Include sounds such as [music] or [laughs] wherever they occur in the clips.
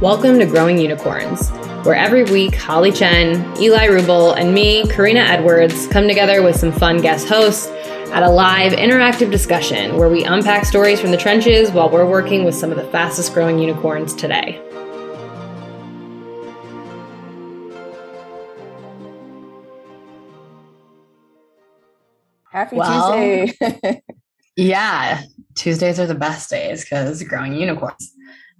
Welcome to Growing Unicorns, where every week Holly Chen, Eli Rubel, and me, Korina Edwards, come together with some fun guest hosts at a live interactive discussion where we unpack stories from the trenches while we're working with some of the fastest growing unicorns today. Happy well, Tuesday. [laughs] yeah, Tuesdays are the best days because growing unicorns.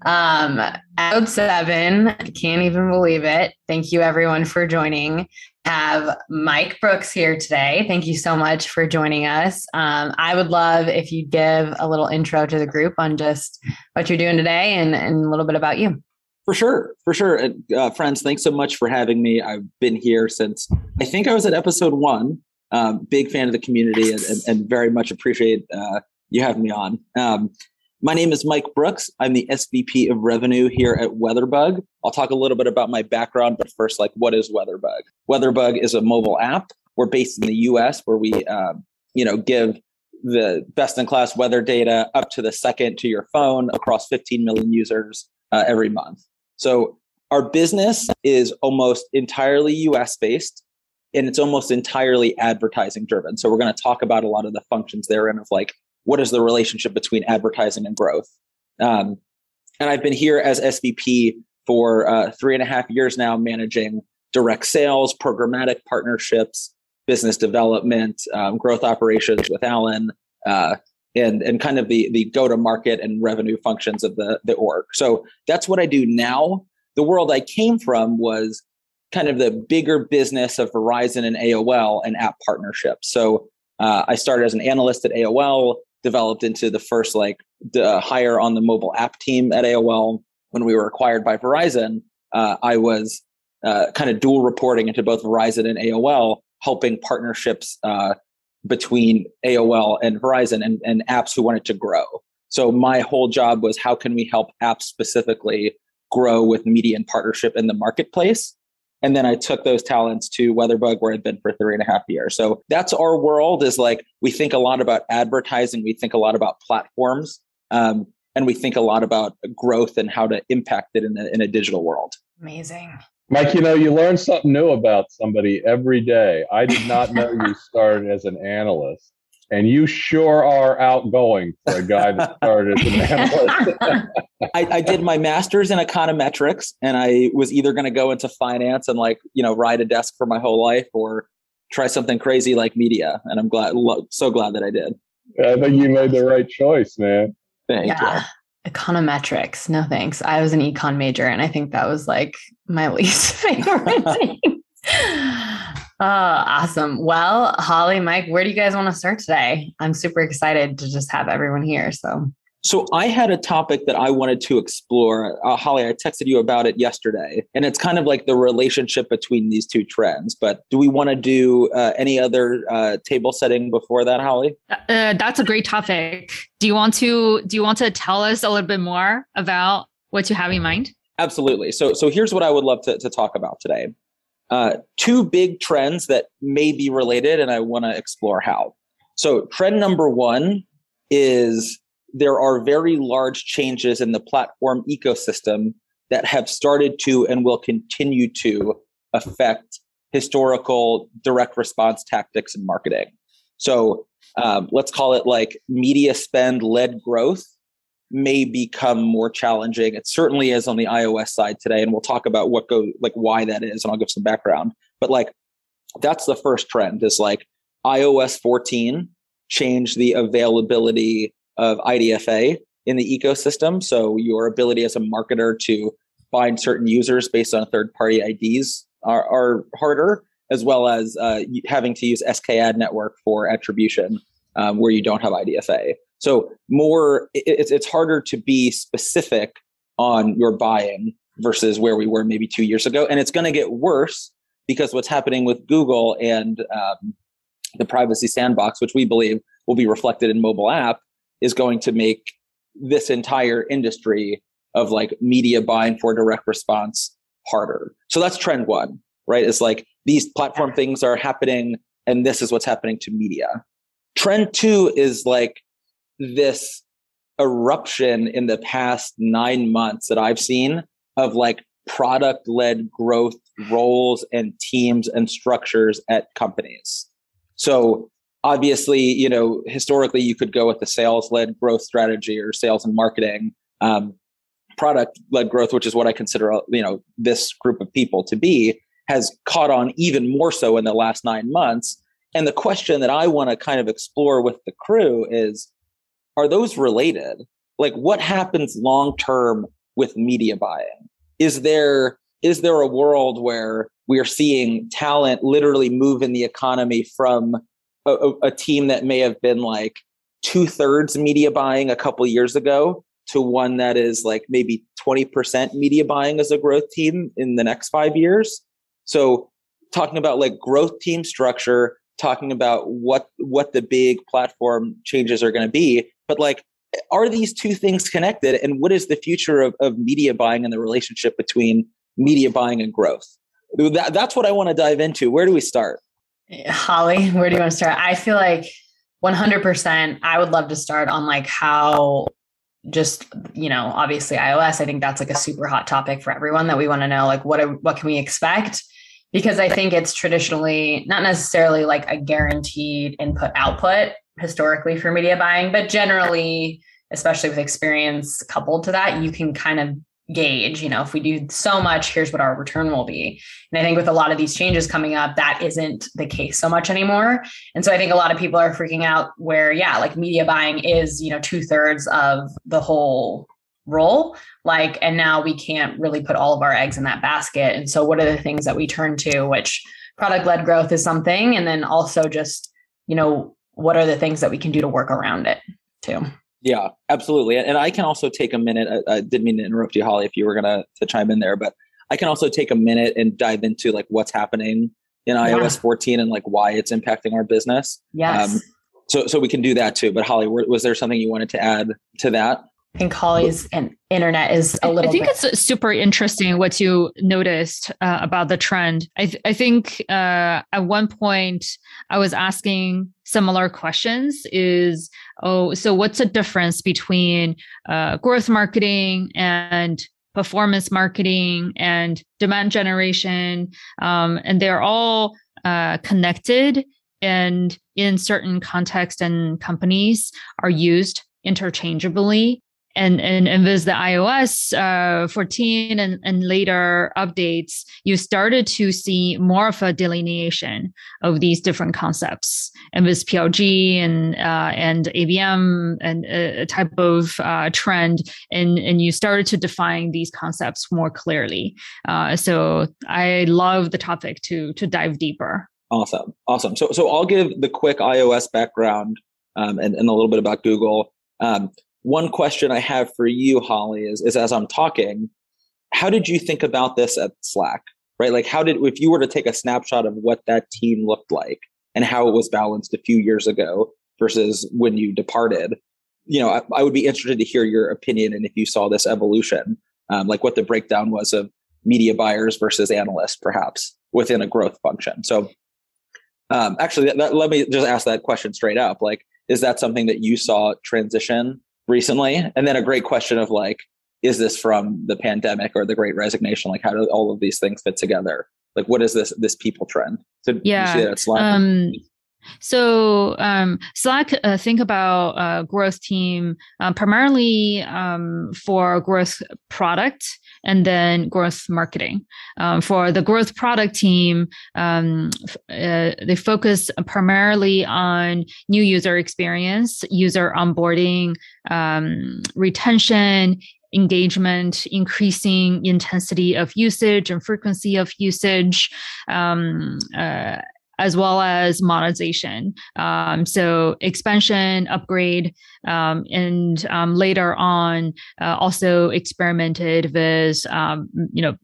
Um, episode seven, I can't even believe it. Thank you everyone for joining. Have Mike Brooks here today. Thank you so much for joining us. Um, I would love if you'd give a little intro to the group on just what you're doing today and, and a little bit about you. For sure, for sure. Uh, friends, thanks so much for having me. I've been here since I think I was at episode one. Um, big fan of the community and, and, and very much appreciate uh, you having me on. Um, my name is Mike Brooks. I'm the SVP of Revenue here at Weatherbug. I'll talk a little bit about my background, but first, like, what is Weatherbug? Weatherbug is a mobile app. We're based in the U.S., where we, um, you know, give the best-in-class weather data up to the second to your phone across 15 million users uh, every month. So our business is almost entirely US based and it's almost entirely advertising driven. So we're going to talk about a lot of the functions therein of like what is the relationship between advertising and growth? Um, and I've been here as SVP for uh, three and a half years now, managing direct sales, programmatic partnerships, business development, um, growth operations with Alan, uh, and and kind of the the go to market and revenue functions of the the org. So that's what I do now. The world I came from was kind of the bigger business of Verizon and AOL and app partnerships. So uh, I started as an analyst at AOL, developed into the first like the hire on the mobile app team at AOL when we were acquired by Verizon. Uh, I was uh, kind of dual reporting into both Verizon and AOL, helping partnerships uh, between AOL and Verizon and, and apps who wanted to grow. So my whole job was how can we help apps specifically grow with media and partnership in the marketplace and then I took those talents to Weatherbug, where I'd been for three and a half years. So that's our world is like we think a lot about advertising, we think a lot about platforms, um, and we think a lot about growth and how to impact it in a, in a digital world. Amazing. Mike, you know, you learn something new about somebody every day. I did not know you started as an analyst. And you sure are outgoing for a guy that [laughs] started as an analyst. I, I, did my master's in econometrics, and I was either going to go into finance and like you know ride a desk for my whole life, or try something crazy like media. And I'm glad, so glad that I did. I think you made the right choice, man. Thank yeah. you. Econometrics, no thanks. I was an econ major, and I think that was like my [laughs] least favorite [laughs] thing. Oh, awesome. Well, Holly, Mike, where do you guys want to start today? I'm super excited to just have everyone here. So, so I had a topic that I wanted to explore. Uh, Holly, I texted you about it yesterday, and it's kind of like the relationship between these two trends. But do we want to do uh, any other uh, table setting before that, Holly? Uh, uh, that's a great topic. Do you want to do you want to tell us a little bit more about what you have in mind? Absolutely. So, so here's what I would love to, to talk about today. Uh, two big trends that may be related, and I want to explore how. So, trend number one is there are very large changes in the platform ecosystem that have started to and will continue to affect historical direct response tactics and marketing. So, um, let's call it like media spend led growth may become more challenging. It certainly is on the iOS side today, and we'll talk about what go like why that is, and I'll give some background. But like that's the first trend is like iOS 14 changed the availability of IDFA in the ecosystem. So your ability as a marketer to find certain users based on third party IDs are, are harder, as well as uh, having to use SKAdNetwork for attribution um, where you don't have IDFA. So more, it's it's harder to be specific on your buying versus where we were maybe two years ago, and it's going to get worse because what's happening with Google and um, the privacy sandbox, which we believe will be reflected in mobile app, is going to make this entire industry of like media buying for direct response harder. So that's trend one, right? It's like these platform things are happening and this is what's happening to media. Trend two is like this eruption in the past nine months that I've seen of like product led growth roles and teams and structures at companies. So obviously, you know, historically you could go with the sales led growth strategy or sales and marketing. Um, product led growth, which is what I consider, you know, this group of people to be, has caught on even more so in the last nine months. And the question that I want to kind of explore with the crew is are those related? Like, what happens long term with media buying? Is there is there a world where we are seeing talent literally move in the economy from a, a team that may have been like two thirds media buying a couple years ago to one that is like maybe 20% media buying as a growth team in the next five years? So talking about like growth team structure, talking about what what the big platform changes are going to be, but like are these two things connected? And what is the future of, of media buying and the relationship between media buying and growth? That, that's what i want to dive into. Where do we start? Holly where do you want to start? I feel like 100% i would love to start on like how just you know obviously ios i think that's like a super hot topic for everyone that we want to know like what what can we expect? Because i think it's traditionally not necessarily like a guaranteed input output historically for media buying, but generally, especially with experience coupled to that, you can kind of gauge, you know, if we do so much, here's what our return will be. And I think with a lot of these changes coming up, that isn't the case so much anymore. And so I think a lot of people are freaking out where, yeah, like media buying is, you know, two thirds of the whole role. Like, and now we can't really put all of our eggs in that basket. And so what are the things that we turn to, which product led growth is something. And then also just, you know, what are the things that we can do to work around it too yeah absolutely and i can also take a minute i, I didn't mean to interrupt you holly if you were gonna to chime in there but i can also take a minute and dive into like what's happening in yeah. ios 14 and like why it's impacting our business yes um, so so we can do that too but holly was there something you wanted to add to that I think Holly's and internet is a little. I think bit- it's super interesting what you noticed uh, about the trend. I th- I think uh, at one point I was asking similar questions. Is oh, so what's the difference between uh, growth marketing and performance marketing and demand generation? Um, and they're all uh, connected, and in certain contexts and companies are used interchangeably and and, and with the iOS uh, 14 and, and later updates, you started to see more of a delineation of these different concepts. And with PLG and uh, and ABM and a type of uh, trend, and and you started to define these concepts more clearly. Uh, so I love the topic to to dive deeper. Awesome, awesome. So so I'll give the quick iOS background um, and and a little bit about Google. Um, one question I have for you, Holly, is, is as I'm talking, how did you think about this at Slack? Right? Like, how did, if you were to take a snapshot of what that team looked like and how it was balanced a few years ago versus when you departed, you know, I, I would be interested to hear your opinion and if you saw this evolution, um, like what the breakdown was of media buyers versus analysts, perhaps within a growth function. So, um, actually, that, that, let me just ask that question straight up. Like, is that something that you saw transition recently? And then a great question of like, is this from the pandemic or the great resignation? Like, how do all of these things fit together? Like, what is this this people trend? So yeah. Um, so um, Slack, uh, think about uh, growth team uh, primarily um, for growth product and then growth marketing. Um, for the growth product team, um, uh, they focus primarily on new user experience, user onboarding, um, retention, engagement, increasing intensity of usage and frequency of usage, um, uh, as well as monetization. Um, so expansion, upgrade, um, and um, later on uh, also experimented with um, you know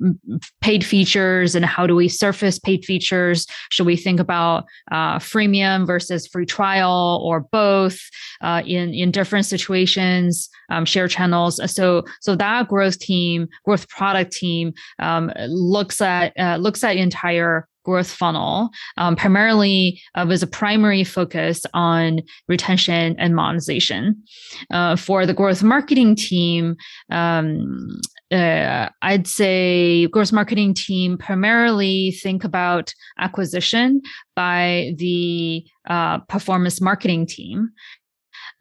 paid features and how do we surface paid features? Should we think about uh, freemium versus free trial or both uh, in in different situations? Um, share channels. So so that growth team, growth product team um, looks at uh, looks at entire growth funnel, um, primarily uh, with a primary focus on retention and monetization. Uh, for the growth marketing team, um, uh, I'd say growth marketing team primarily think about acquisition by the uh, performance marketing team,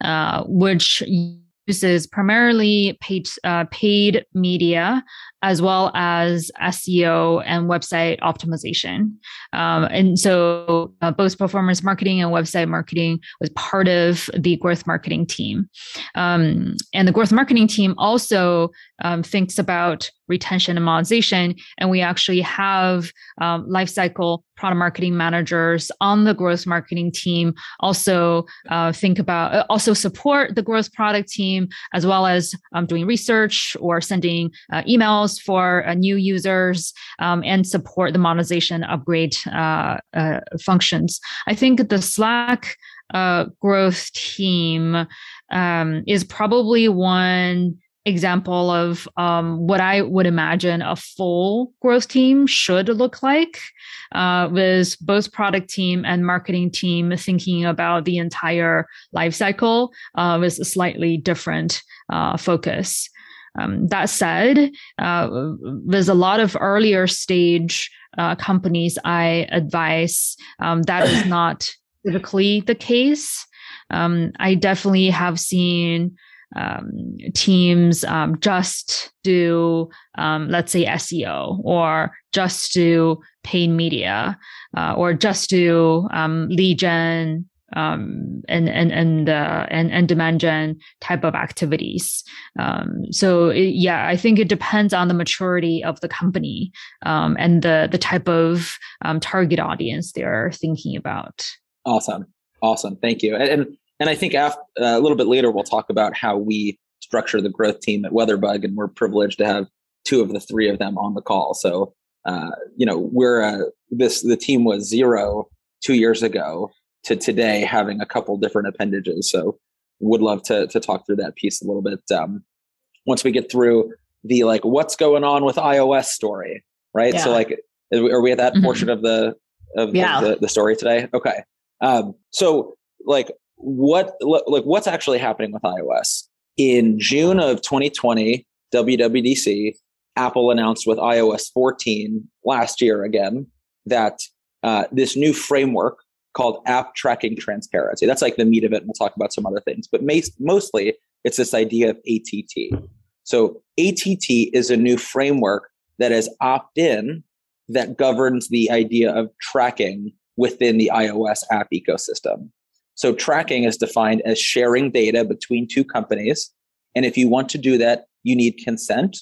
uh, which uses primarily paid uh, paid media as well as SEO and website optimization. Um, and so uh, both performance marketing and website marketing was part of the growth marketing team. Um, and the growth marketing team also um, thinks about retention and monetization. And we actually have um, lifecycle product marketing managers on the growth marketing team also uh, think about, uh, also support the growth product team, as well as um, doing research or sending uh, emails for uh, new users um, and support the monetization upgrade uh, uh, functions. I think the Slack growth team um, is probably one example of um, what I would imagine a full growth team should look like, uh, with both product team and marketing team thinking about the entire life cycle uh, with a slightly different uh, focus. Um, that said, uh, there's a lot of earlier stage uh, companies I advise um, that is [coughs] not typically the case. Um, I definitely have seen um, teams um, just do, um, let's say, SEO or just do paid media uh, or just do um, lead gen um, and and and uh, and and demand gen type of activities. Um, so it, yeah, I think it depends on the maturity of the company um, and the the type of um, target audience they're thinking about. Awesome, awesome, thank you. And, and and I think after, uh, a little bit later, we'll talk about how we structure the growth team at Weatherbug, and we're privileged to have two of the three of them on the call. So, uh, you know, we're uh, this the team was zero two years ago to today having a couple different appendages. So, would love to to talk through that piece a little bit um, once we get through the like what's going on with iOS story, right? Yeah. So, like, are we at that mm-hmm. portion of the of yeah. the, the, story today? Okay. Um, so, like, what like what's actually happening with iOS. In June of 2020, WWDC, Apple announced with iOS 14 last year again that uh, this new framework called App Tracking Transparency. That's like the meat of it. And we'll talk about some other things, but mostly it's this idea of ATT. So ATT is a new framework that is opt-in that governs the idea of tracking within the iOS app ecosystem. So tracking is defined as sharing data between two companies. And if you want to do that, you need consent.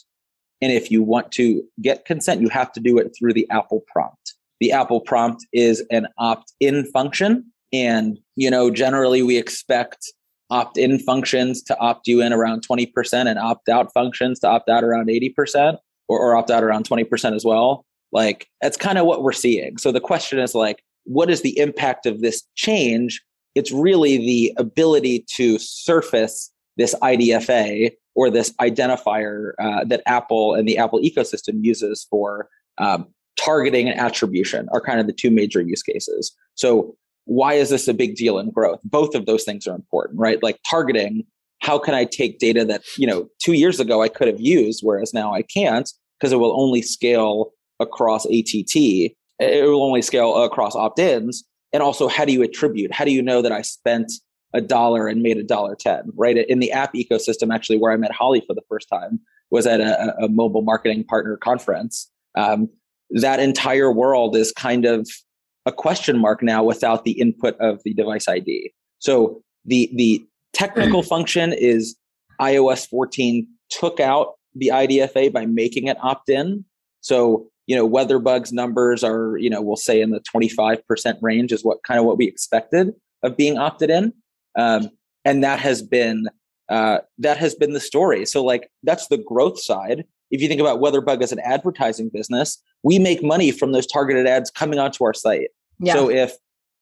And if you want to get consent, you have to do it through the Apple prompt. The Apple prompt is an opt-in function. And, you know, generally we expect opt-in functions to opt you in around 20% and opt-out functions to opt out around 80% or, or opt out around 20% as well. Like that's kind of what we're seeing. So the question is like, what is the impact of this change it's really the ability to surface this IDFA or this identifier uh, that Apple and the Apple ecosystem uses for um, targeting and attribution are kind of the two major use cases. So why is this a big deal in growth? Both of those things are important, right? Like targeting, how can I take data that, you know, two years ago I could have used, whereas now I can't because it will only scale across ATT. It will only scale across opt-ins and also how do you attribute how do you know that i spent a dollar and made a dollar 10 right in the app ecosystem actually where i met holly for the first time was at a, a mobile marketing partner conference um, that entire world is kind of a question mark now without the input of the device id so the the technical function is ios 14 took out the idfa by making it opt-in so you know, WeatherBug's numbers are, you know, we'll say in the 25% range is what kind of what we expected of being opted in. Um, and that has been, uh, that has been the story. So like, that's the growth side. If you think about WeatherBug as an advertising business, we make money from those targeted ads coming onto our site. Yeah. So if,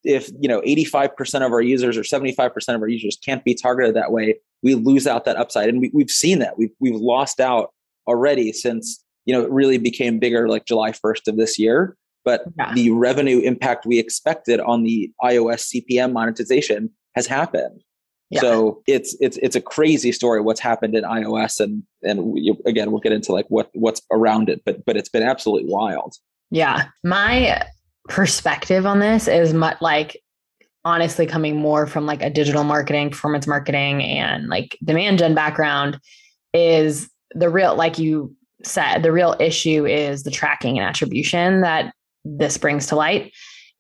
if you know 85% of our users or 75% of our users can't be targeted that way we lose out that upside and we, we've seen that we've, we've lost out already since you know, it really became bigger like July 1st of this year. but yeah. the revenue impact we expected on the iOS CPM monetization has happened. Yeah. So it's it's it's a crazy story what's happened in iOS and and we, again we'll get into like what what's around it but but it's been absolutely wild. Yeah. My perspective on this is much like honestly coming more from like a digital marketing, performance marketing and like demand gen background is the real like you said the real issue is the tracking and attribution that this brings to light.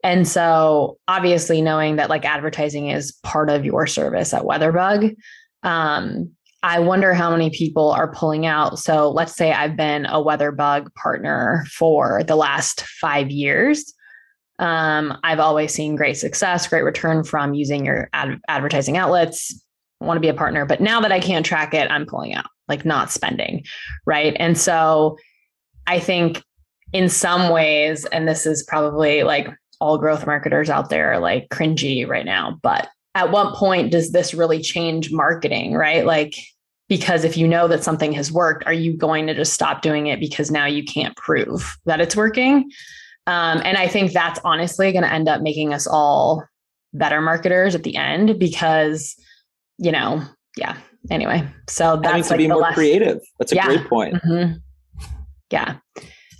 And so obviously knowing that like advertising is part of your service at Weatherbug, um, I wonder how many people are pulling out. So let's say I've been a Weatherbug partner for the last five years. Um, I've always seen great success, great return from using your ad- advertising outlets. I want to be a partner, but now that I can't track it, I'm pulling out, like not spending, right? And so I think in some ways, and this is probably like all growth marketers out there are like cringy right now, but at what point does this really change marketing, right? Like, because if you know that something has worked, are you going to just stop doing it because now you can't prove that it's working? Um, and I think that's honestly going to end up making us all better marketers at the end because, you know, yeah. Anyway, so that's Having to like be more creative. That's a yeah. great point. Mm-hmm. Yeah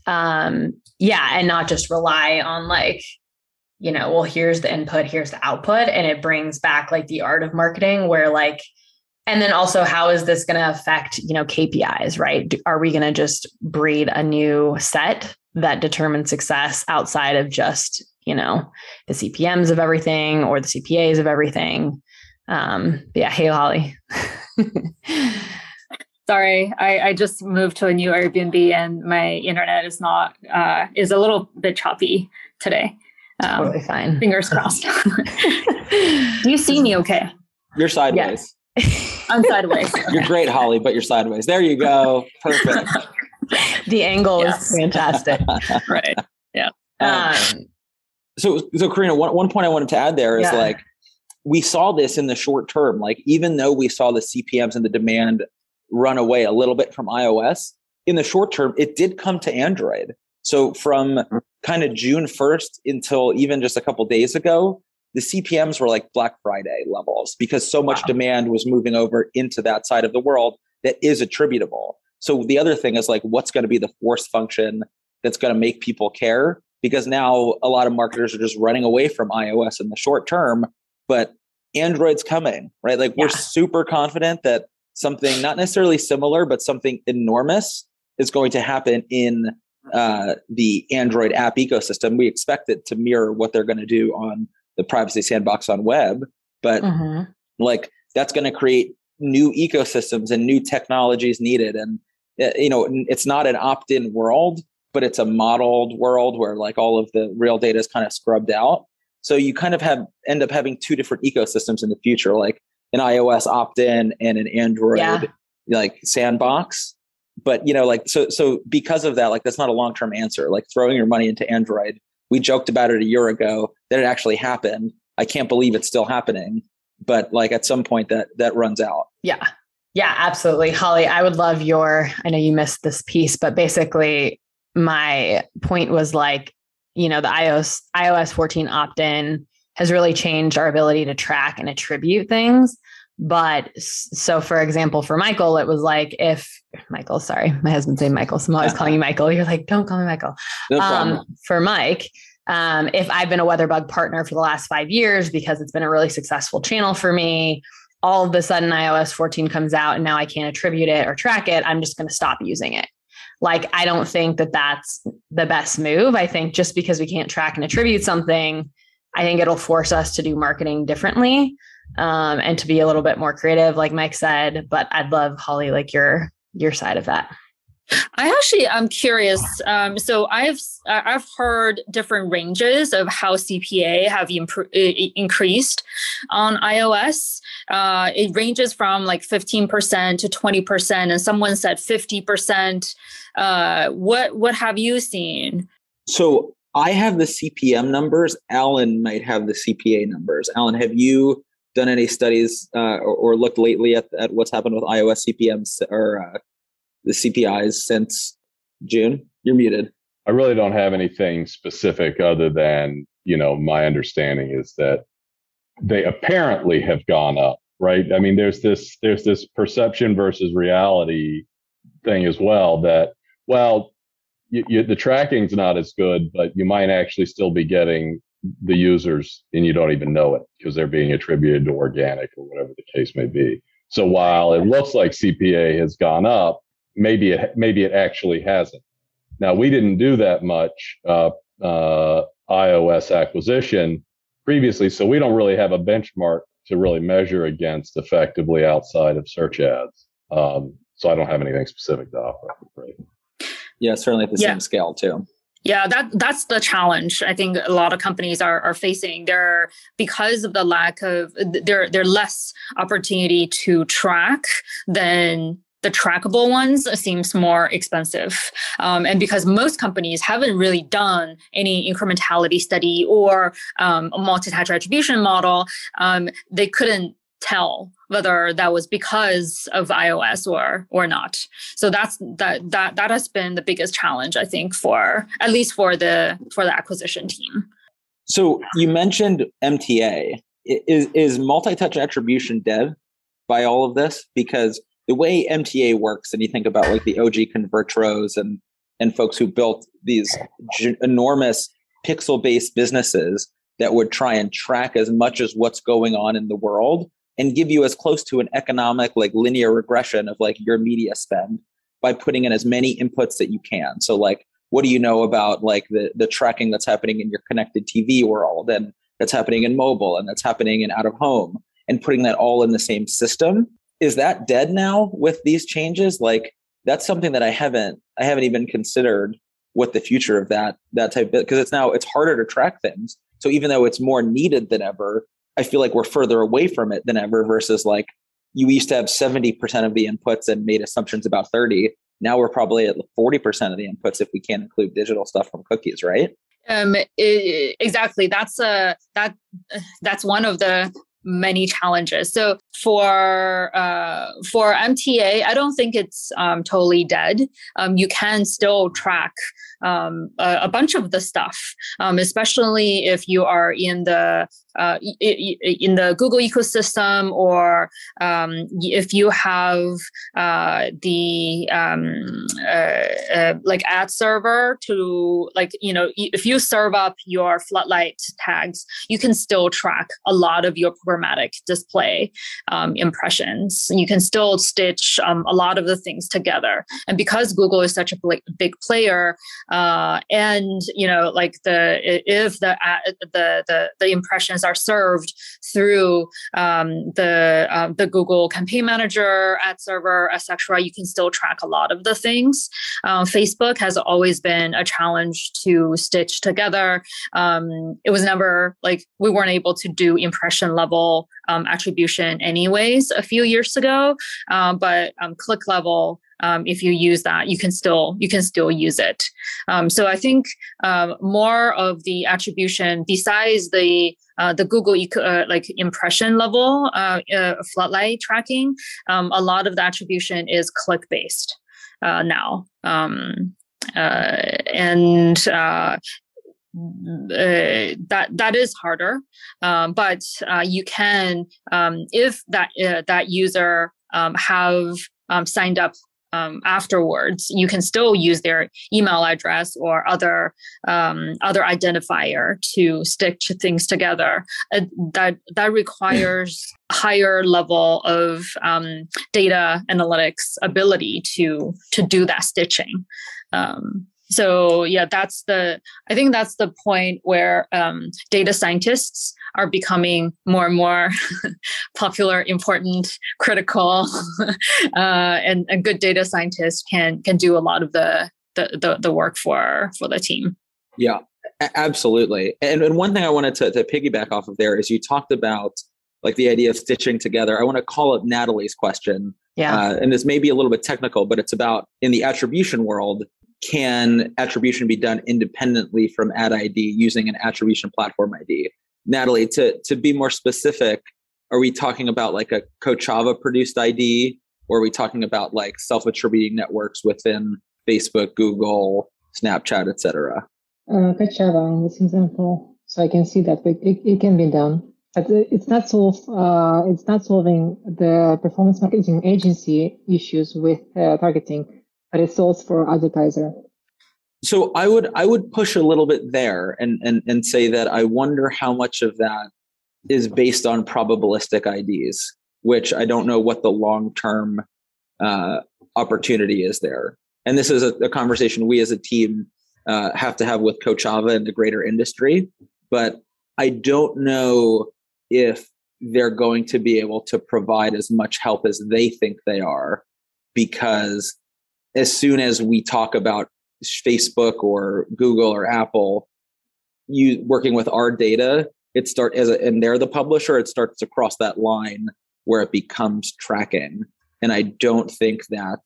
um yeah and not just rely on like you know well here's the input here's the output and it brings back like the art of marketing where like and then also how is this going to affect you know kpis right? Are we going to just breed a new set that determines success outside of just you know the cpms of everything or the cpas of everything? Um yeah hey holly. [laughs] Sorry, I, I just moved to a new Airbnb and my internet is not uh, is a little bit choppy today. Um, totally fine. Fingers crossed. [laughs] you see me okay? You're sideways. Yes. I'm sideways. [laughs] You're great, Holly, but you're sideways. There you go. Perfect. [laughs] the angle yes. is fantastic. right. Yeah. Um, um, so, so Korina, one, one point I wanted to add there is yeah. like we saw this in the short term. Like even though we saw the CPMS and the demand run away a little bit from iOS. In the short term, it did come to Android. So from kind of June 1st until even just a couple days ago, the CPMs were like Black Friday levels because so much wow. demand was moving over into that side of the world that is attributable. So the other thing is like, what's going to be the force function that's going to make people care? Because now a lot of marketers are just running away from iOS in the short term, but Android's coming, right? Like yeah. we're super confident that something not necessarily similar, but something enormous is going to happen in uh, the Android app ecosystem. We expect it to mirror what they're going to do on the privacy sandbox on web, but mm-hmm. like that's going to create new ecosystems and new technologies needed. And uh, you know, it's not an opt-in world, but it's a modeled world where like all of the real data is kind of scrubbed out. So you kind of have end up having two different ecosystems in the future. Like an iOS opt-in and an Android yeah. like sandbox. But you know, like so so because of that, like that's not a long-term answer. Like throwing your money into Android. We joked about it a year ago that it actually happened. I can't believe it's still happening. But like at some point that that runs out. Yeah. Yeah, absolutely. Holly, I would love your I know you missed this piece, but basically my point was like, you know, the iOS iOS 14 opt-in has really changed our ability to track and attribute things. But so, for example, for Michael, it was like if Michael, sorry, my husband's name Michael, so I'm always [laughs] calling you Michael. You're like, don't call me Michael. No um, for Mike, um, if I've been a Weatherbug partner for the last five years because it's been a really successful channel for me, all of a sudden iOS 14 comes out and now I can't attribute it or track it. I'm just going to stop using it. Like, I don't think that that's the best move. I think just because we can't track and attribute something, I think it'll force us to do marketing differently um, and to be a little bit more creative, like Mike said. But I'd love Holly, like your your side of that. I actually I'm curious. Um, so I've I've heard different ranges of how CPA have impro- increased on iOS. Uh, it ranges from like 15% to 20%, and someone said 50%. Uh, what what have you seen? So I have the CPM numbers. Alan might have the CPA numbers. Alan, have you done any studies uh, or, or, looked lately at, at what's happened with iOS CPMs or uh, the CPIs since June? You're muted. I really don't have anything specific other than, you know, my understanding is that they apparently have gone up, right? I mean, there's this there's this perception versus reality thing as well that well, you, you, the tracking's not as good, but you might actually still be getting the users and you don't even know it because they're being attributed to organic or whatever the case may be. So while it looks like CPA has gone up, maybe it maybe it actually hasn't. Now we didn't do that much uh, uh, iOS acquisition previously, so we don't really have a benchmark to really measure against effectively outside of search ads. Um, so I don't have anything specific to offer. Right. Yeah, certainly at the yeah. same scale too. Yeah, that that's the challenge. I think a lot of companies are are facing. There because of the lack of there there less opportunity to track than the trackable ones seems more expensive. Um, and because most companies haven't really done any incrementality study or um, a multi-touch attribution model, um, they couldn't tell whether that was because of iOS or or not. So that's that that that has been the biggest challenge I think for at least for the for the acquisition team. So you mentioned MTA. Is is multi-touch attribution dead by all of this? Because the way MTA works, and you think about like the OG Convertros and and folks who built these enormous pixel-based businesses that would try and track as much as what's going on in the world and give you as close to an economic like linear regression of like your media spend by putting in as many inputs that you can. So like what do you know about like the the tracking that's happening in your connected tv world and that's happening in mobile and that's happening in out of home and putting that all in the same system? Is that dead now with these changes? Like that's something that i haven't i haven't even considered what the future of that that type because it's now it's harder to track things. So even though it's more needed than ever I feel like we're further away from it than ever versus like you used to have 70% of the inputs and made assumptions about 30. Now we're probably at 40% of the inputs if we can't include digital stuff from cookies, right? Um, it, exactly. That's a that that's one of the many challenges. So for uh, for MTA, I don't think it's um, totally dead. Um, you can still track um, a, a, bunch of the stuff, um, especially if you are in the uh, in the Google ecosystem, or um, if you have uh, the um, uh, uh, like ad server to like you know if you serve up your floodlight tags, you can still track a lot of your programmatic display um, impressions. You can still stitch um, a lot of the things together, and because Google is such a big player, uh, and you know like the if the the the, the impressions are served through um, the um, the Google Campaign Manager, Ad Server, etc. You can still track a lot of the things. Uh, Facebook has always been a challenge to stitch together. Um, it was never like we weren't able to do impression level um, attribution anyways a few years ago, uh, but um, click level um, if you use that you can still you can still use it. Um, so i think um, more of the attribution besides the uh, the google uh, like impression level uh, uh floodlight tracking um, a lot of the attribution is click based uh, now. Um, uh, and uh, that that is harder, um, but uh, you can um, if that uh, that user um, have signed up um, afterwards, you can still use their email address or other um, other identifier to stitch things together. Uh, that that requires higher level of um, data analytics ability to to do that stitching. Um, so yeah that's the i think that's the point where um, data scientists are becoming more and more [laughs] popular important critical [laughs] uh, and, and good data scientists can can do a lot of the the, the, the work for for the team. Yeah absolutely. And, and one thing i wanted to, to piggyback off of there is you talked about like the idea of stitching together. I want to call it natalie's question yeah. Uh, and this may be a little bit technical, but it's about in the attribution world, can attribution be done independently from ad ID using an attribution platform ID? Natalie, to, to be more specific, are we talking about like a Kochava produced ID? Or are we talking about like self attributing networks within Facebook, Google, Snapchat, etc. Uh, Kochava in this example, so I can see that it, it can be done. But it's not solve, uh, it's not solving the performance marketing agency issues with uh, targeting, solves for advertiser. So I would I would push a little bit there and and and say that I wonder how much of that is based on probabilistic IDs, which I don't know what the long term uh, opportunity is there. And this is a, a conversation we as a team uh, have to have with Kochava and the greater industry. But I don't know if they're going to be able to provide as much help as they think they are because as soon as we talk about Facebook or Google or Apple you working with our data it start as a, and they're the publisher it starts to cross that line where it becomes tracking and I don't think that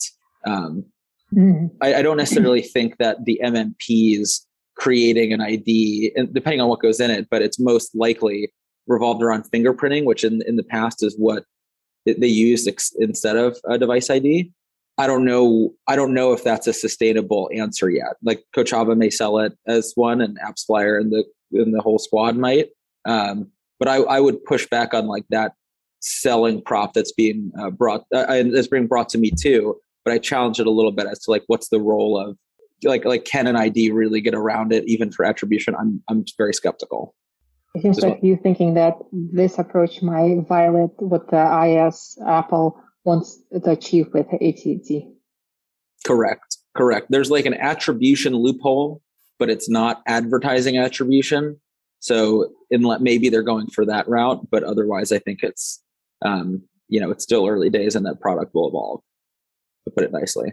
um, mm. I, I, don't necessarily think that the MMPs creating an ID, and depending on what goes in it, but it's most likely revolved around fingerprinting, which in in the past is what they used ex- instead of a device ID. I don't know. I don't know if that's a sustainable answer yet. Like Kochava may sell it as one, and AppsFlyer and the and the whole squad might. Um, but I, I would push back on like that selling prop that's being uh, brought uh, and that's being brought to me too. But I challenge it a little bit as to like what's the role of like like can an ID really get around it even for attribution? I'm I'm very skeptical. It seems like you thinking that this approach might violate what the IS Apple wants to achieve with ATT. Correct. Correct. There's like an attribution loophole, but it's not advertising attribution. So in maybe they're going for that route, but otherwise I think it's um, you know, it's still early days and that product will evolve, to put it nicely.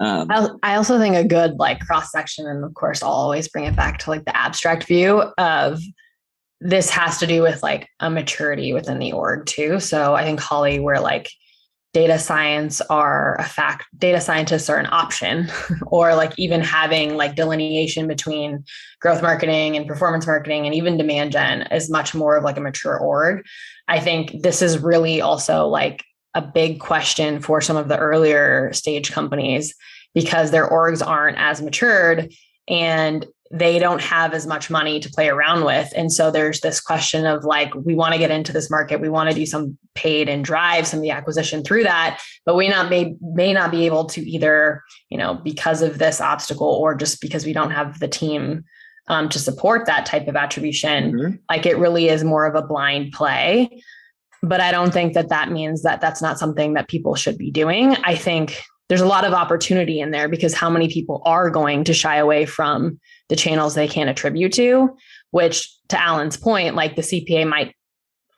Um, I also think a good like cross section, and of course, I'll always bring it back to like the abstract view of this has to do with like a maturity within the org too. So I think Holly, where like data science are a fact data scientists are an option. [laughs] Or like even having like delineation between growth marketing and performance marketing and even demand gen is much more of like a mature org. I think this is really also like a big question for some of the earlier stage companies because their orgs aren't as matured and they don't have as much money to play around with. And so there's this question of like, we want to get into this market, we want to do some paid and drive some of the acquisition through that, but we not may may not be able to either, you know, because of this obstacle or just because we don't have the team um, to support that type of attribution. Mm-hmm. Like it really is more of a blind play. But I don't think that that means that that's not something that people should be doing. I think there's a lot of opportunity in there because how many people are going to shy away from the channels they can't attribute to, which to Alan's point, like the CPA might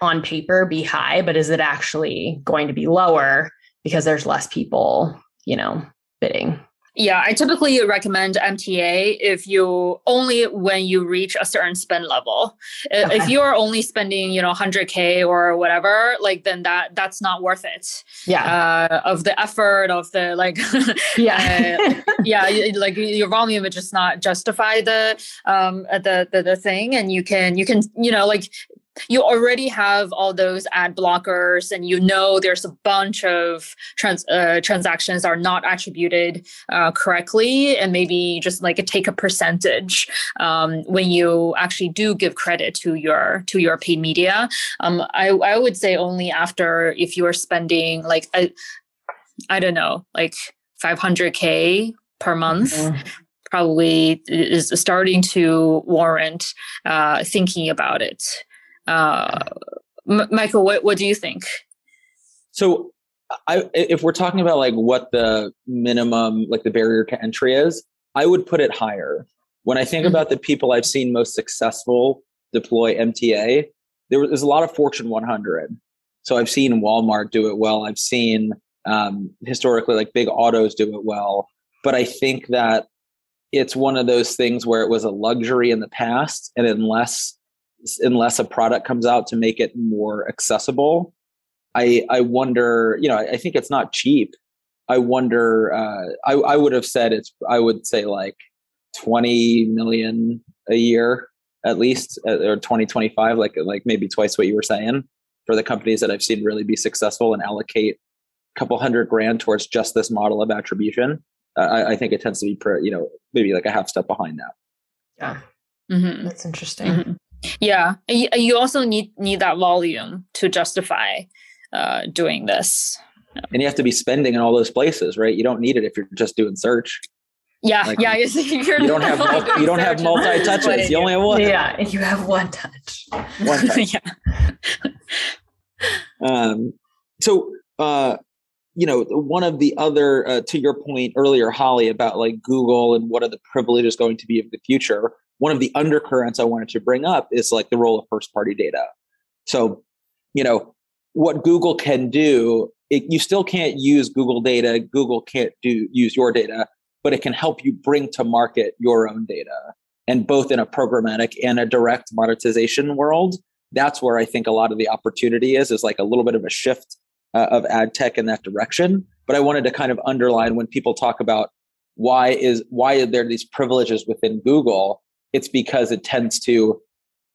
on paper be high, but is it actually going to be lower because there's less people, you know, bidding? Yeah, I typically recommend MTA if you only when you reach a certain spend level. Okay. If you are only spending, you know, 100k or whatever, like then that that's not worth it. Yeah. Uh, of the effort of the like [laughs] yeah. uh, [laughs] yeah, like your volume it just not justify the um the, the the thing and you can you can you know like you already have all those ad blockers and you know there's a bunch of trans, uh, transactions are not attributed uh, correctly and maybe just like take a percentage um, when you actually do give credit to your to your paid media um, I, I would say only after if you are spending like I, I don't know like 500k per month mm-hmm probably is starting to warrant uh, thinking about it. Uh, M- Michael, what, what do you think? So, I, if we're talking about like what the minimum, like the barrier to entry is, I would put it higher. When I think mm-hmm. about the people I've seen most successful deploy MTA, there was a lot of Fortune 100. So I've seen Walmart do it well. I've seen um, historically like big autos do it well. But I think that it's one of those things where it was a luxury in the past, and unless unless a product comes out to make it more accessible i i wonder you know i, I think it's not cheap i wonder uh, I, I would have said it's i would say like 20 million a year at least uh, or 2025 like like maybe twice what you were saying for the companies that i've seen really be successful and allocate a couple hundred grand towards just this model of attribution uh, I, I, think it tends to be, per, you know, maybe like a half step behind that. Yeah, mm-hmm. that's interesting. Mm-hmm. Yeah, you also need need that volume to justify uh, doing this. And you have to be spending in all those places, right? You don't need it if you're just doing search. Yeah, like, yeah. [laughs] you don't have multi, you don't have [laughs] multi touches. You only have one. Yeah, you have one touch. One [laughs] touch. yeah. um. So, uh, you know, one of the other, uh, to your point earlier, Holly, about like Google and what are the privileges going to be of the future. One of the undercurrents I wanted to bring up is like the role of first party data. So, you know, what Google can do, it, you still can't use Google data. Google can't do use your data but it can help you bring to market your own data. And both in a programmatic and a direct monetization world, that's where I think a lot of the opportunity is, is like a little bit of a shift uh, of ad tech in that direction. But I wanted to kind of underline when people talk about why is why are there these privileges within Google? It's because it tends to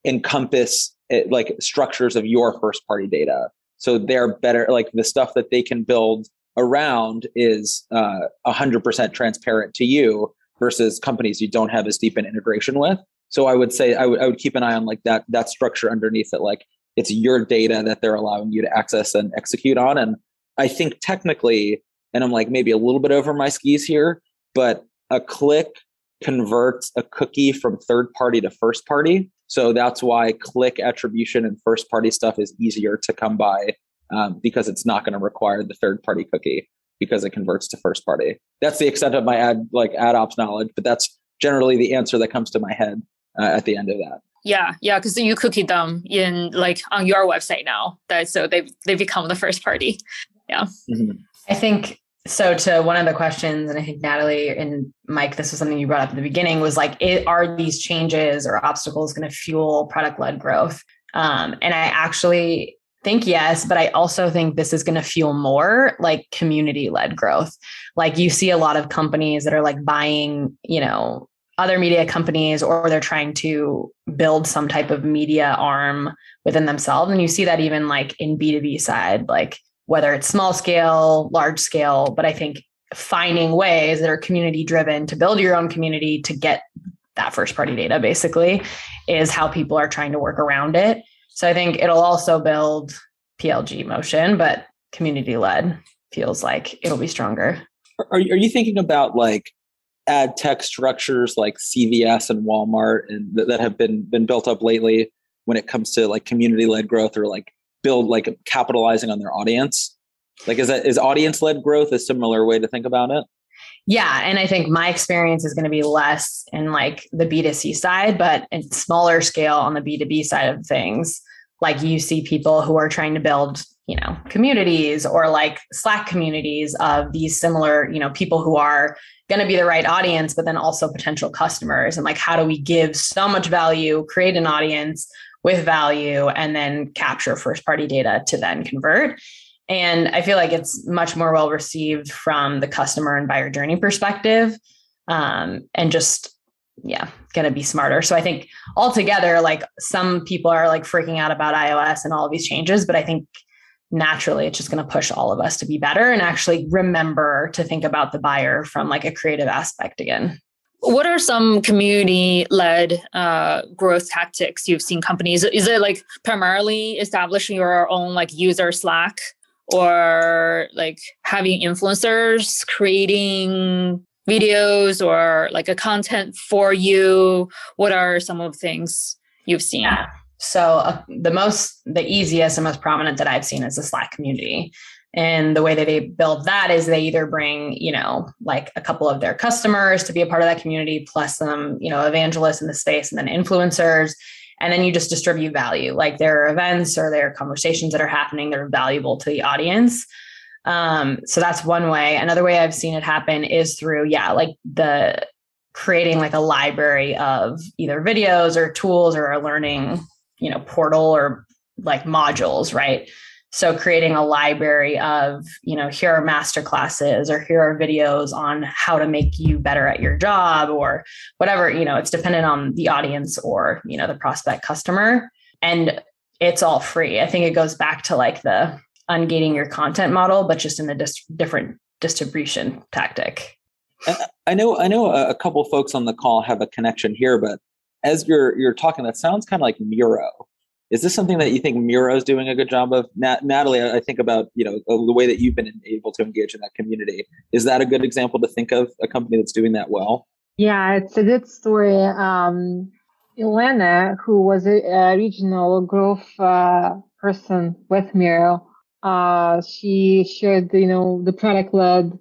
encompass it, like structures of your first party data. So they're better, like the stuff that they can build around is uh, 100% transparent to you versus companies you don't have as deep an integration with. So I would say I would, I would keep an eye on like that that structure underneath it, like it's your data that they're allowing you to access and execute on. And I think technically, and I'm like maybe a little bit over my skis here, but a click converts a cookie from third party to first party. So that's why click attribution and first party stuff is easier to come by um, because it's not going to require the third party cookie because it converts to first party. That's the extent of my ad like ad ops knowledge, but that's generally the answer that comes to my head uh, at the end of that. Yeah, yeah, because you cookie them in like on your website now. That so they they become the first party. Yeah, mm-hmm. I think so. To one of the questions, and I think Natalie and Mike, this was something you brought up at the beginning, was like, it, are these changes or obstacles going to fuel product led growth? Um, and I actually think yes, but I also think this is going to fuel more like community led growth. Like you see a lot of companies that are like buying, you know, other media companies or they're trying to build some type of media arm within themselves. And you see that even like in B2B side, like whether it's small scale, large scale, but I think finding ways that are community driven to build your own community to get that first party data basically is how people are trying to work around it so I think it'll also build PLG motion, but community led feels like it'll be stronger. Are, are you thinking about like ad tech structures like CVS and Walmart and th- that have been been built up lately when it comes to like community led growth or like build like capitalizing on their audience? Like is that is audience led growth a similar way to think about it? Yeah. And I think my experience is going to be less in like the B2C side, but in smaller scale on the B2B side of things. Like you see people who are trying to build, you know, communities or like Slack communities of these similar, you know, people who are going to be the right audience, but then also potential customers. And like, how do we give so much value, create an audience with value, and then capture first party data to then convert? And I feel like it's much more well received from the customer and buyer journey perspective. Um, and just, yeah, to be smarter. So I think altogether, like some people are like freaking out about iOS and all of these changes, but I think naturally it's just to push all of us to be better and actually remember to think about the buyer from like a creative aspect again. What are some community led uh, growth tactics you've seen companies? Is it like primarily establishing your own like user Slack or like having influencers creating videos or like a content for you what are some of the things you've seen yeah. so uh, the most the easiest and most prominent that i've seen is the slack community and the way that they build that is they either bring you know like a couple of their customers to be a part of that community plus some you know evangelists in the space and then influencers. And then you just distribute value like there are events or there are conversations that are happening that are valuable to the audience. Um, so that's one way. Another way i've seen it happen is through yeah like the creating like a library of either videos or tools or a learning you know portal or like modules right so creating a library of, you know, here are master classes or here are videos on how to make you better at your job or whatever, you know, it's dependent on the audience or, you know, the prospect customer. And it's all free. I think it goes back to like the ungating your content model, but just in a dis- different distribution tactic. I know I know a couple folks on the call have a connection here, but as you're you're talking, that sounds kind of like Miro. Is this something that you think Miro is doing a good job of? Nat- Natalie, I think about you know the way that you've been able to engage in that community. Is that a good example to think of a company that's doing that well? Yeah, it's a good story. Um, Elena, who was a, a regional growth uh, person with Miro, uh, she shared, you know, the product-led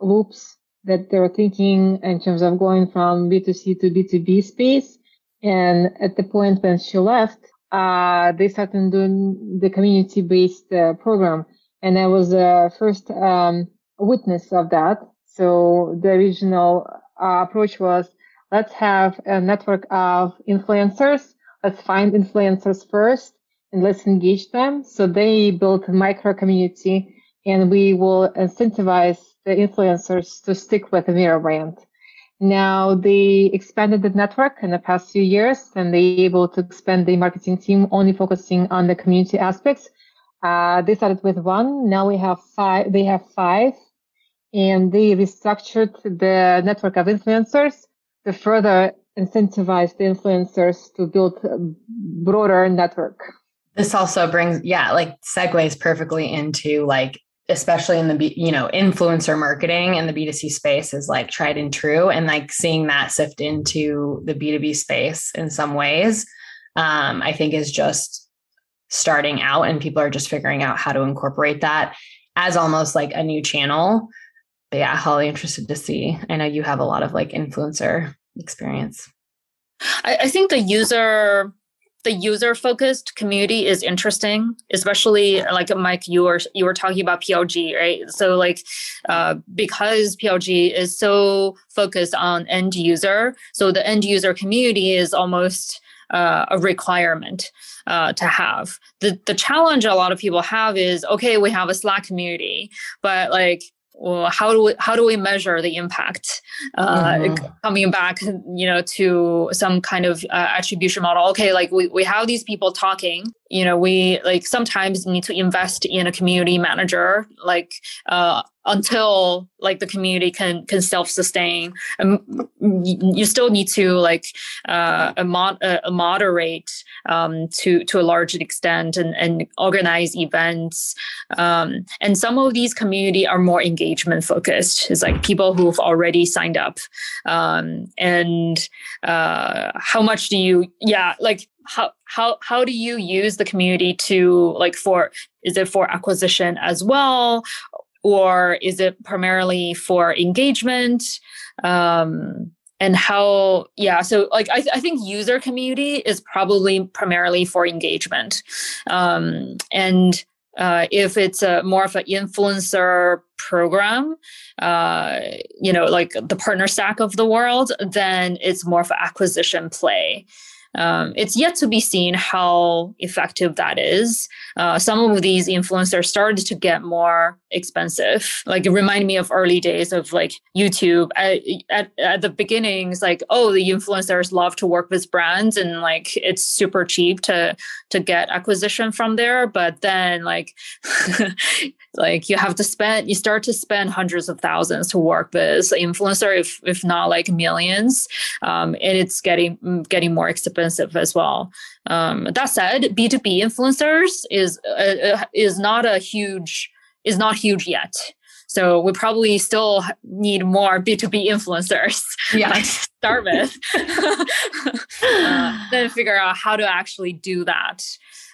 loops that they were thinking in terms of going from B2C to B2B space. And at the point when she left, uh, they started doing the community-based uh, program. And I was the first um, witness of that. So the original uh, approach was let's have a network of influencers. Let's find influencers first and let's engage them. So they built a micro community and we will incentivize the influencers to stick with the Miro brand. Now they expanded the network in the past few years and they able to expand the marketing team only focusing on the community aspects. Uh, they started with one. Now we have five. They have five and they restructured the network of influencers to further incentivize the influencers to build a broader network. This also brings, yeah, like segues perfectly into like, especially in the, you know, influencer marketing and the B2C space is like tried and true. And like seeing that sift into the B2B space in some ways, um, I think is just starting out and people are just figuring out how to incorporate that as almost like a new channel but yeah, Holly, interested to see. I know you have a lot of like influencer experience. I, I think the user the user focused community is interesting especially like mike you were you were talking about plg right? So like uh, because plg is so focused on end user so the end user community is almost uh, a requirement uh, to have. The the challenge a lot of people have is okay we have a slack community but like well, how do we how do we measure the impact? Uh, mm-hmm. Coming back, you know, to some kind of uh, attribution model. Okay, like we we have these people talking. You know, we like sometimes need to invest in a community manager, like uh, until like the community can can self sustain. And you still need to like uh, mod- uh, moderate um, to to a large extent and, and organize events. Um, and some of these community are more engagement focused. It's like people who've already signed up. Um, and uh, how much do you? Yeah, like how how how do you use the community to like for is it for acquisition as well or is it primarily for engagement um, and how yeah so like I, I think user community is probably primarily for engagement um, and uh, if it's a more of an influencer program, uh, you know, like the PartnerStack of the world, then it's more of an acquisition play. Um, it's yet to be seen how effective that is. Uh, some of these influencers started to get more expensive. Like it reminded me of early days of like YouTube. At, at, the beginnings, like oh, the influencers love to work with brands, and like it's super cheap to to get acquisition from there. But then like [laughs] like you have to spend, you start to spend hundreds of thousands to work with influencer, if if not like millions, um, and it's getting getting more expensive as well. Um, that said, B two B influencers is uh, uh, is not a huge is not huge yet. So we probably still need more B two B influencers. [laughs] Yeah, start with, [laughs] uh, then figure out how to actually do that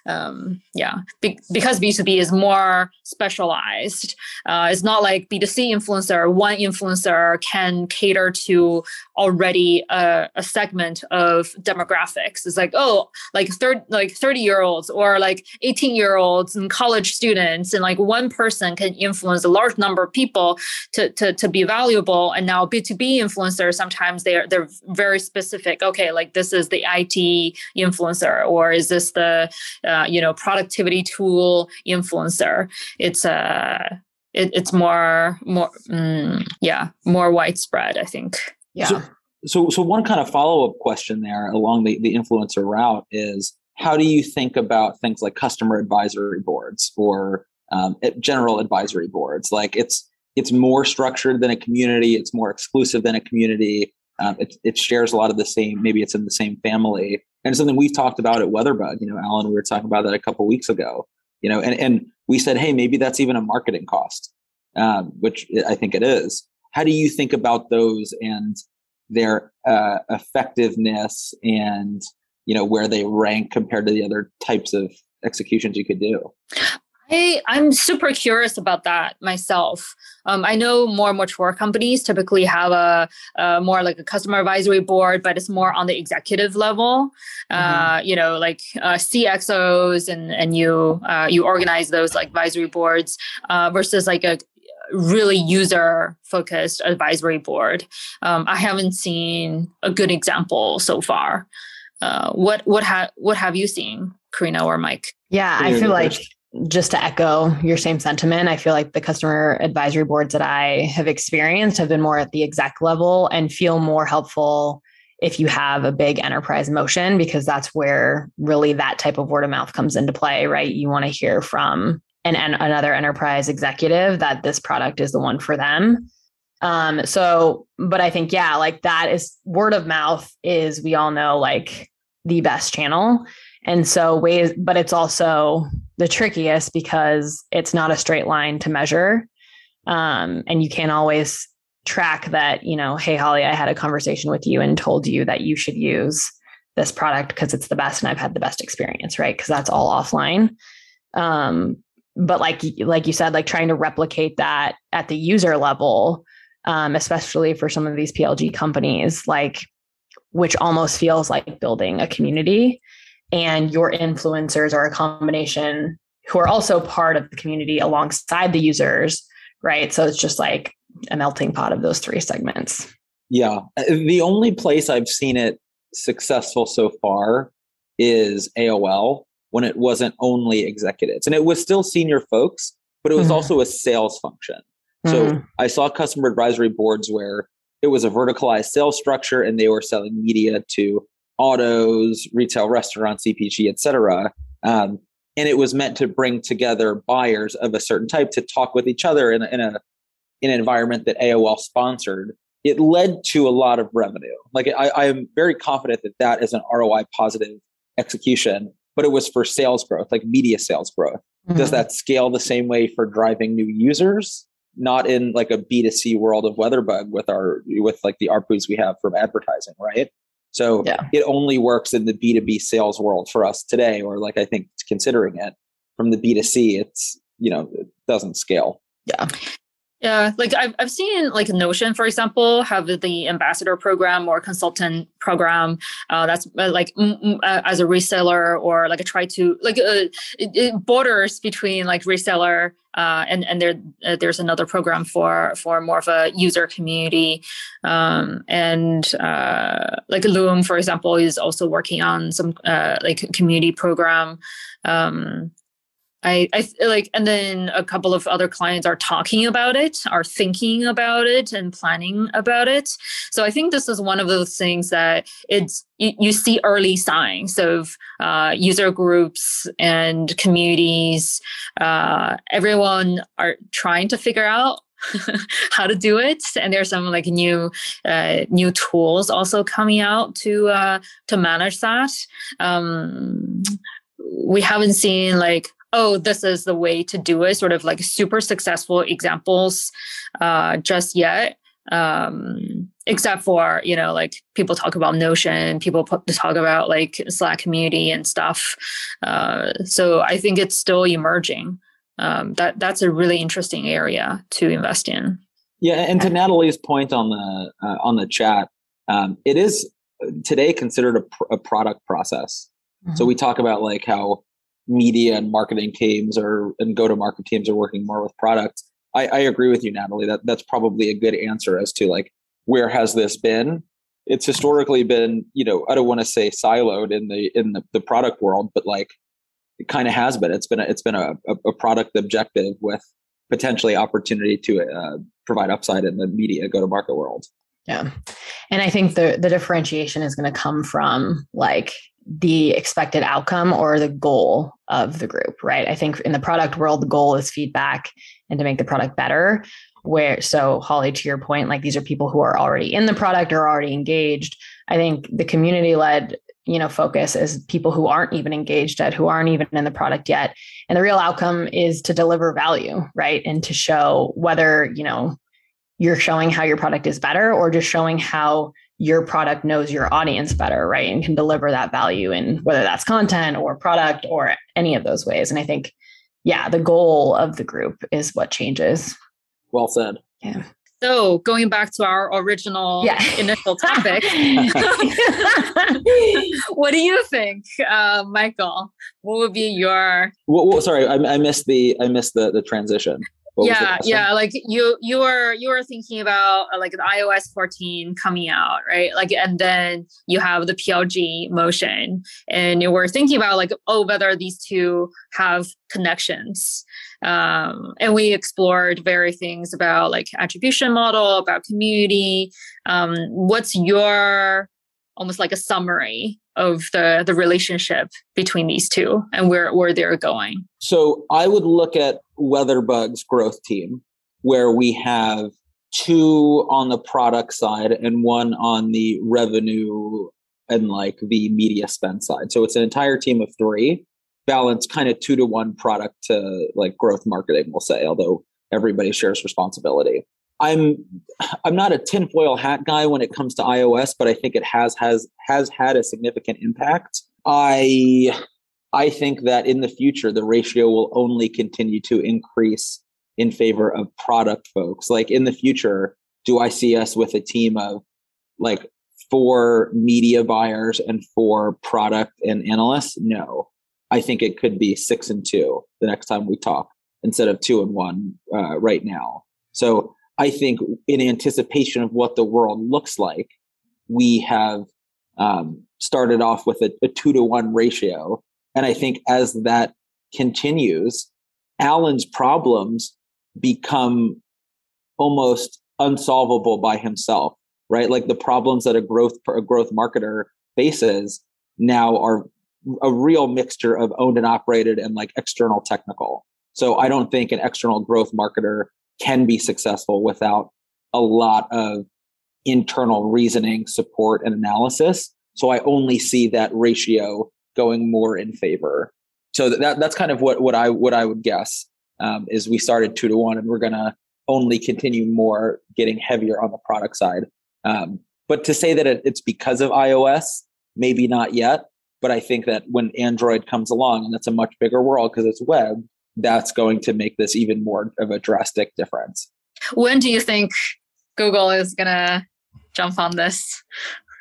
um, yeah, Be- because B2B is more specialized. Uh, it's not like B2C influencer, one influencer can cater to already a, a segment of demographics. It's like, oh, like third, like 30 year olds or like 18 year olds and college students, and like one person can influence a large number of people to, to, to be valuable. And now B2B influencers, sometimes they're, they're very specific. Okay, like this is the IT influencer, or is this the, uh, you know productivity tool influencer it's a uh, it, it's more more mm, yeah more widespread i think yeah so, so so one kind of follow-up question there along the, the influencer route is how do you think about things like customer advisory boards or um, general advisory boards like it's it's more structured than a community. It's more exclusive than a community. Um, it, it shares a lot of the same. Maybe it's in the same family, and something we've talked about at WeatherBug. You know, Alan, we were talking about that a couple weeks ago. You know, and and we said, hey, maybe that's even a marketing cost, um, which I think it is. How do you think about those and their uh, effectiveness and you know where they rank compared to the other types of executions you could do? I, I'm super curious about that myself. Um, I know more mature companies typically have a, a, more like a customer advisory board, but it's more on the executive level. Uh, mm-hmm. Uh, you know, like uh, CXOs, and and you uh, you organize those like advisory boards uh, versus like a really user focused advisory board. Um, I haven't seen a good example so far. Uh, what what have what have you seen, Korina or Mike? Yeah, I feel like just to echo your same sentiment, I feel like the customer advisory boards that I have experienced have been more at the exec level and feel more helpful if you have a big enterprise motion, because that's where really that type of word of mouth comes into play, right? You want to hear from an, an another enterprise executive that this product is the one for them. Um, so, but I think, yeah, like that is word of mouth is, we all know, like the best channel. And so ways, but it's also the trickiest because it's not a straight line to measure. Um, and you can't always track that, you know, hey, Holly, I had a conversation with you and told you that you should use this product because it's the best and I've had the best experience, right? Because that's all offline. Um, but like like you said, like trying to replicate that at the user level, um, especially for some of these PLG companies, like which almost feels like building a community and your influencers are a combination who are also part of the community alongside the users, right? So it's just like a melting pot of those three segments. Yeah. Uh, the only place I've seen it successful so far is AOL when it wasn't only executives. And it was still senior folks, but it was mm-hmm. also a sales function. So mm-hmm. I saw customer advisory boards where it was a verticalized sales structure and they were selling media to autos, retail restaurants, CPG, et cetera. Um, and it was meant to bring together buyers of a certain type to talk with each other in, in a in an environment that AOL sponsored. It led to a lot of revenue. Like I, I am very confident that that is an ROI positive execution, but it was for sales growth, like media sales growth. Mm-hmm. Does that scale the same way for driving new users? Not in like a B2C world of WeatherBug with our with like the ARPUs we have from advertising, right? So yeah. it only works in the B2B sales world for us today, or like I think considering it from the B2C, it's, you know, it doesn't scale. Yeah. Yeah, like I've, I've seen like Notion, for example, have the ambassador program or consultant program. Uh, that's uh, like mm, uh, as a reseller or like a try to like uh, it, it borders between like reseller uh, and and there uh, there's another program for for more of a user community. Um, and like Loom, for example, is also working on some like community program. Um, I, I like, and then a couple of other clients are talking about it, are thinking about it, and planning about it. So I think this is one of those things that it's you, you see early signs of uh, user groups and communities. Uh, everyone are trying to figure out [laughs] how to do it and there's some like new uh, new tools also coming out to uh, to manage that um, we haven't seen like oh, this is the way to do it, sort of like super successful examples uh, just yet. Um, except for, you know, like people talk about Notion, people talk about like Slack community and stuff. Uh, so I think it's still emerging. Um, that that's a really interesting area to invest in. Yeah, and to Natalie's point on the uh, on the chat, um, it is today considered a, pr- a product process. Mm-hmm. So we talk about like how media and marketing teams or and go to market teams are working more with products. I, I agree with you, Natalie. That that's probably a good answer as to like where has this been? It's historically been, you know, I don't want to say siloed in the in the, the product world, but like it kind of has been. It's been a, it's been a, a product objective with potentially opportunity to uh, provide upside in the media go to market world. Yeah. And I think the the differentiation is going to come from like the expected outcome or the goal of the group, right? I think in the product world, the goal is feedback and to make the product better. where so holly to your point like these are people who are already in the product or already engaged i think the community led you know focus is people who aren't even engaged at who aren't even in the product yet and the real outcome is to deliver value right and to show whether you know you're showing how your product is better or just showing how your product knows your audience better right and can deliver that value in whether that's content or product or any of those ways and i think yeah the goal of the group is what changes well said yeah so going back to our original yeah. initial [laughs] topic, [laughs] what do you think, uh, Michael? What would be your? Well, well, sorry, I, I, missed the I missed the the transition. What yeah, yeah. Like you, you were you were thinking about uh, like the iOS 14 coming out, right? Like, and then you have the PLG motion, and you were thinking about like, oh, whether these two have connections. Um, and we explored various things about like attribution model, about community. Um, what's your almost like a summary of the the relationship between these two and where where they're going? So I would look at WeatherBug's growth team, where we have two on the product side and one on the revenue and like the media spend side. So it's an entire team of three balance kind of two to one product to like growth marketing, we'll say, although everybody shares responsibility. I'm I'm not a tinfoil hat guy when it comes to iOS, but I think it has has has had a significant impact. I I think that in the future the ratio will only continue to increase in favor of product folks. Like in the future, do I see us with a team of like four media buyers and four product and analysts? No. I think it could be six and two the next time we talk instead of two and one uh, right now. So I think in anticipation of what the world looks like, we have um, started off with a, a two to one ratio. And I think as that continues, Alan's problems become almost unsolvable by himself, right? Like the problems that a growth a growth marketer faces now are a real mixture of owned and operated and like external technical. So I don't think an external growth marketer can be successful without a lot of internal reasoning, support, and analysis. So I only see that ratio going more in favor. So that that's kind of what what I what I would guess um, is we started two to one, and we're gonna only continue more getting heavier on the product side. Um, but to say that it, it's because of iOS, maybe not yet. But I think that when Android comes along, and that's a much bigger world because it's web, that's going to make this even more of a drastic difference. When do you think Google is going to jump on this?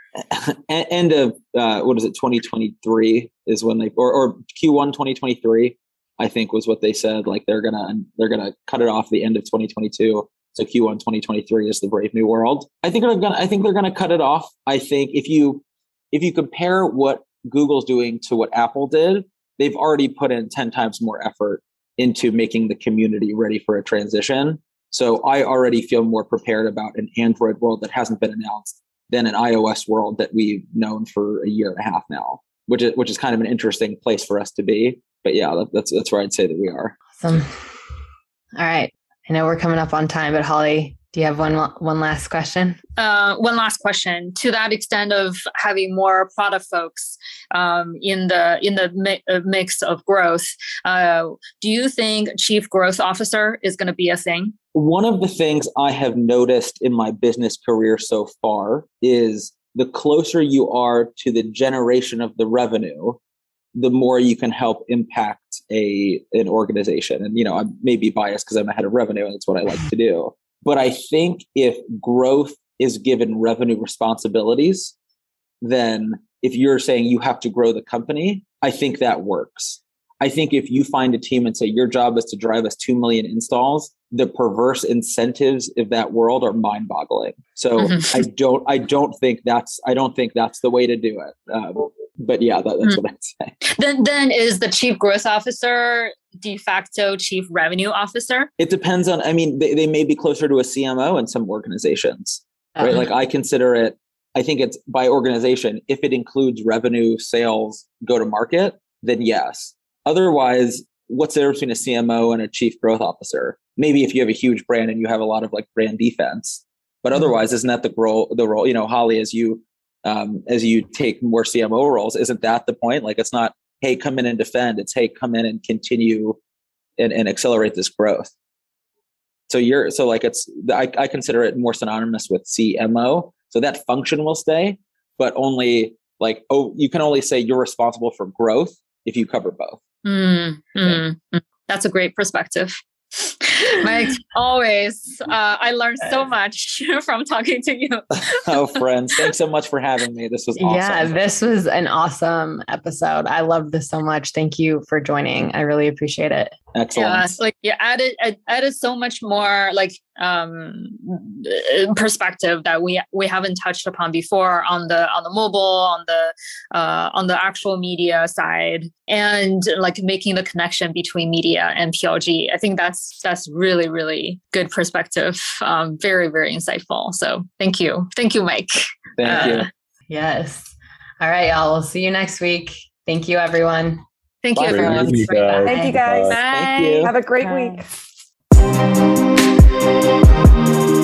[laughs] End of uh, what is it? 2023 is when they or, or Q1 2023. I think was what they said. Like they're gonna they're gonna cut it off the end of 2022. So Q1 2023 is the Brave New World. I think they're gonna I think they're gonna cut it off. I think if you if you compare what Google's doing to what Apple did, they've already put in 10 times more effort into making the community ready for a transition. So I already feel more prepared about an Android world that hasn't been announced than an iOS world that we've known for a year and a half now, which is which is kind of an interesting place for us to be. But yeah, that's that's where I'd say that we are. Awesome. All right. I know we're coming up on time, but Holly, do you have one one last question? Uh, one last question. To that extent of having more product folks um, in the in the mi- uh, mix of growth, uh, do you think chief growth officer is going to be a thing? One of the things I have noticed in my business career so far is the closer you are to the generation of the revenue, the more you can help impact a an organization. And you know, I may be biased because I'm a head of revenue, and that's what I like to do. But I think if growth is given revenue responsibilities, then if you're saying you have to grow the company, I think that works. I think if you find a team and say your job is to drive us 2 million installs, the perverse incentives of that world are mind boggling. So mm-hmm. I don't, I don't think that's, I don't think that's the way to do it. Um, but yeah, that, that's mm. what I'd say. [laughs] Then, then is the chief growth officer de facto chief revenue officer? It depends on. I mean, they, they may be closer to a CMO in some organizations, uh-huh. right? Like I consider it. I think it's by organization. If it includes revenue, sales, go to market, then yes. Otherwise, what's the difference between a CMO and a chief growth officer? maybe if you have a huge brand and you have a lot of like brand defense, but mm-hmm. otherwise, isn't that the role? The role, you know, Holly, as you um, as you take more CMO roles, isn't that the point? Like, it's not hey, come in and defend. It's hey, come in and continue and, and accelerate this growth. So you're so like it's I, I consider it more synonymous with CMO. So that function will stay, but only like oh you can only say you're responsible for growth if you cover both. Mm, mm, mm. That's a great perspective. [laughs] Mike, always. Uh, I learned so much [laughs] from talking to you. [laughs] oh, friends, thanks so much for having me. This was awesome. Yeah, this was an awesome episode. I love this so much. Thank you for joining. I really appreciate it. Excellent. Yeah, like you added added so much more like um, perspective that we we haven't touched upon before on the on the mobile on the uh, on the actual media side and like making the connection between media and PLG. I think that's that's really really good perspective. Um, very very insightful. So thank you, thank you, Mike. Thank uh, you. Yes. All right, y'all. We'll see you next week. Thank you, everyone. Thank you, everyone. Thank you, guys. Bye. Bye. Have a great Bye. week. Música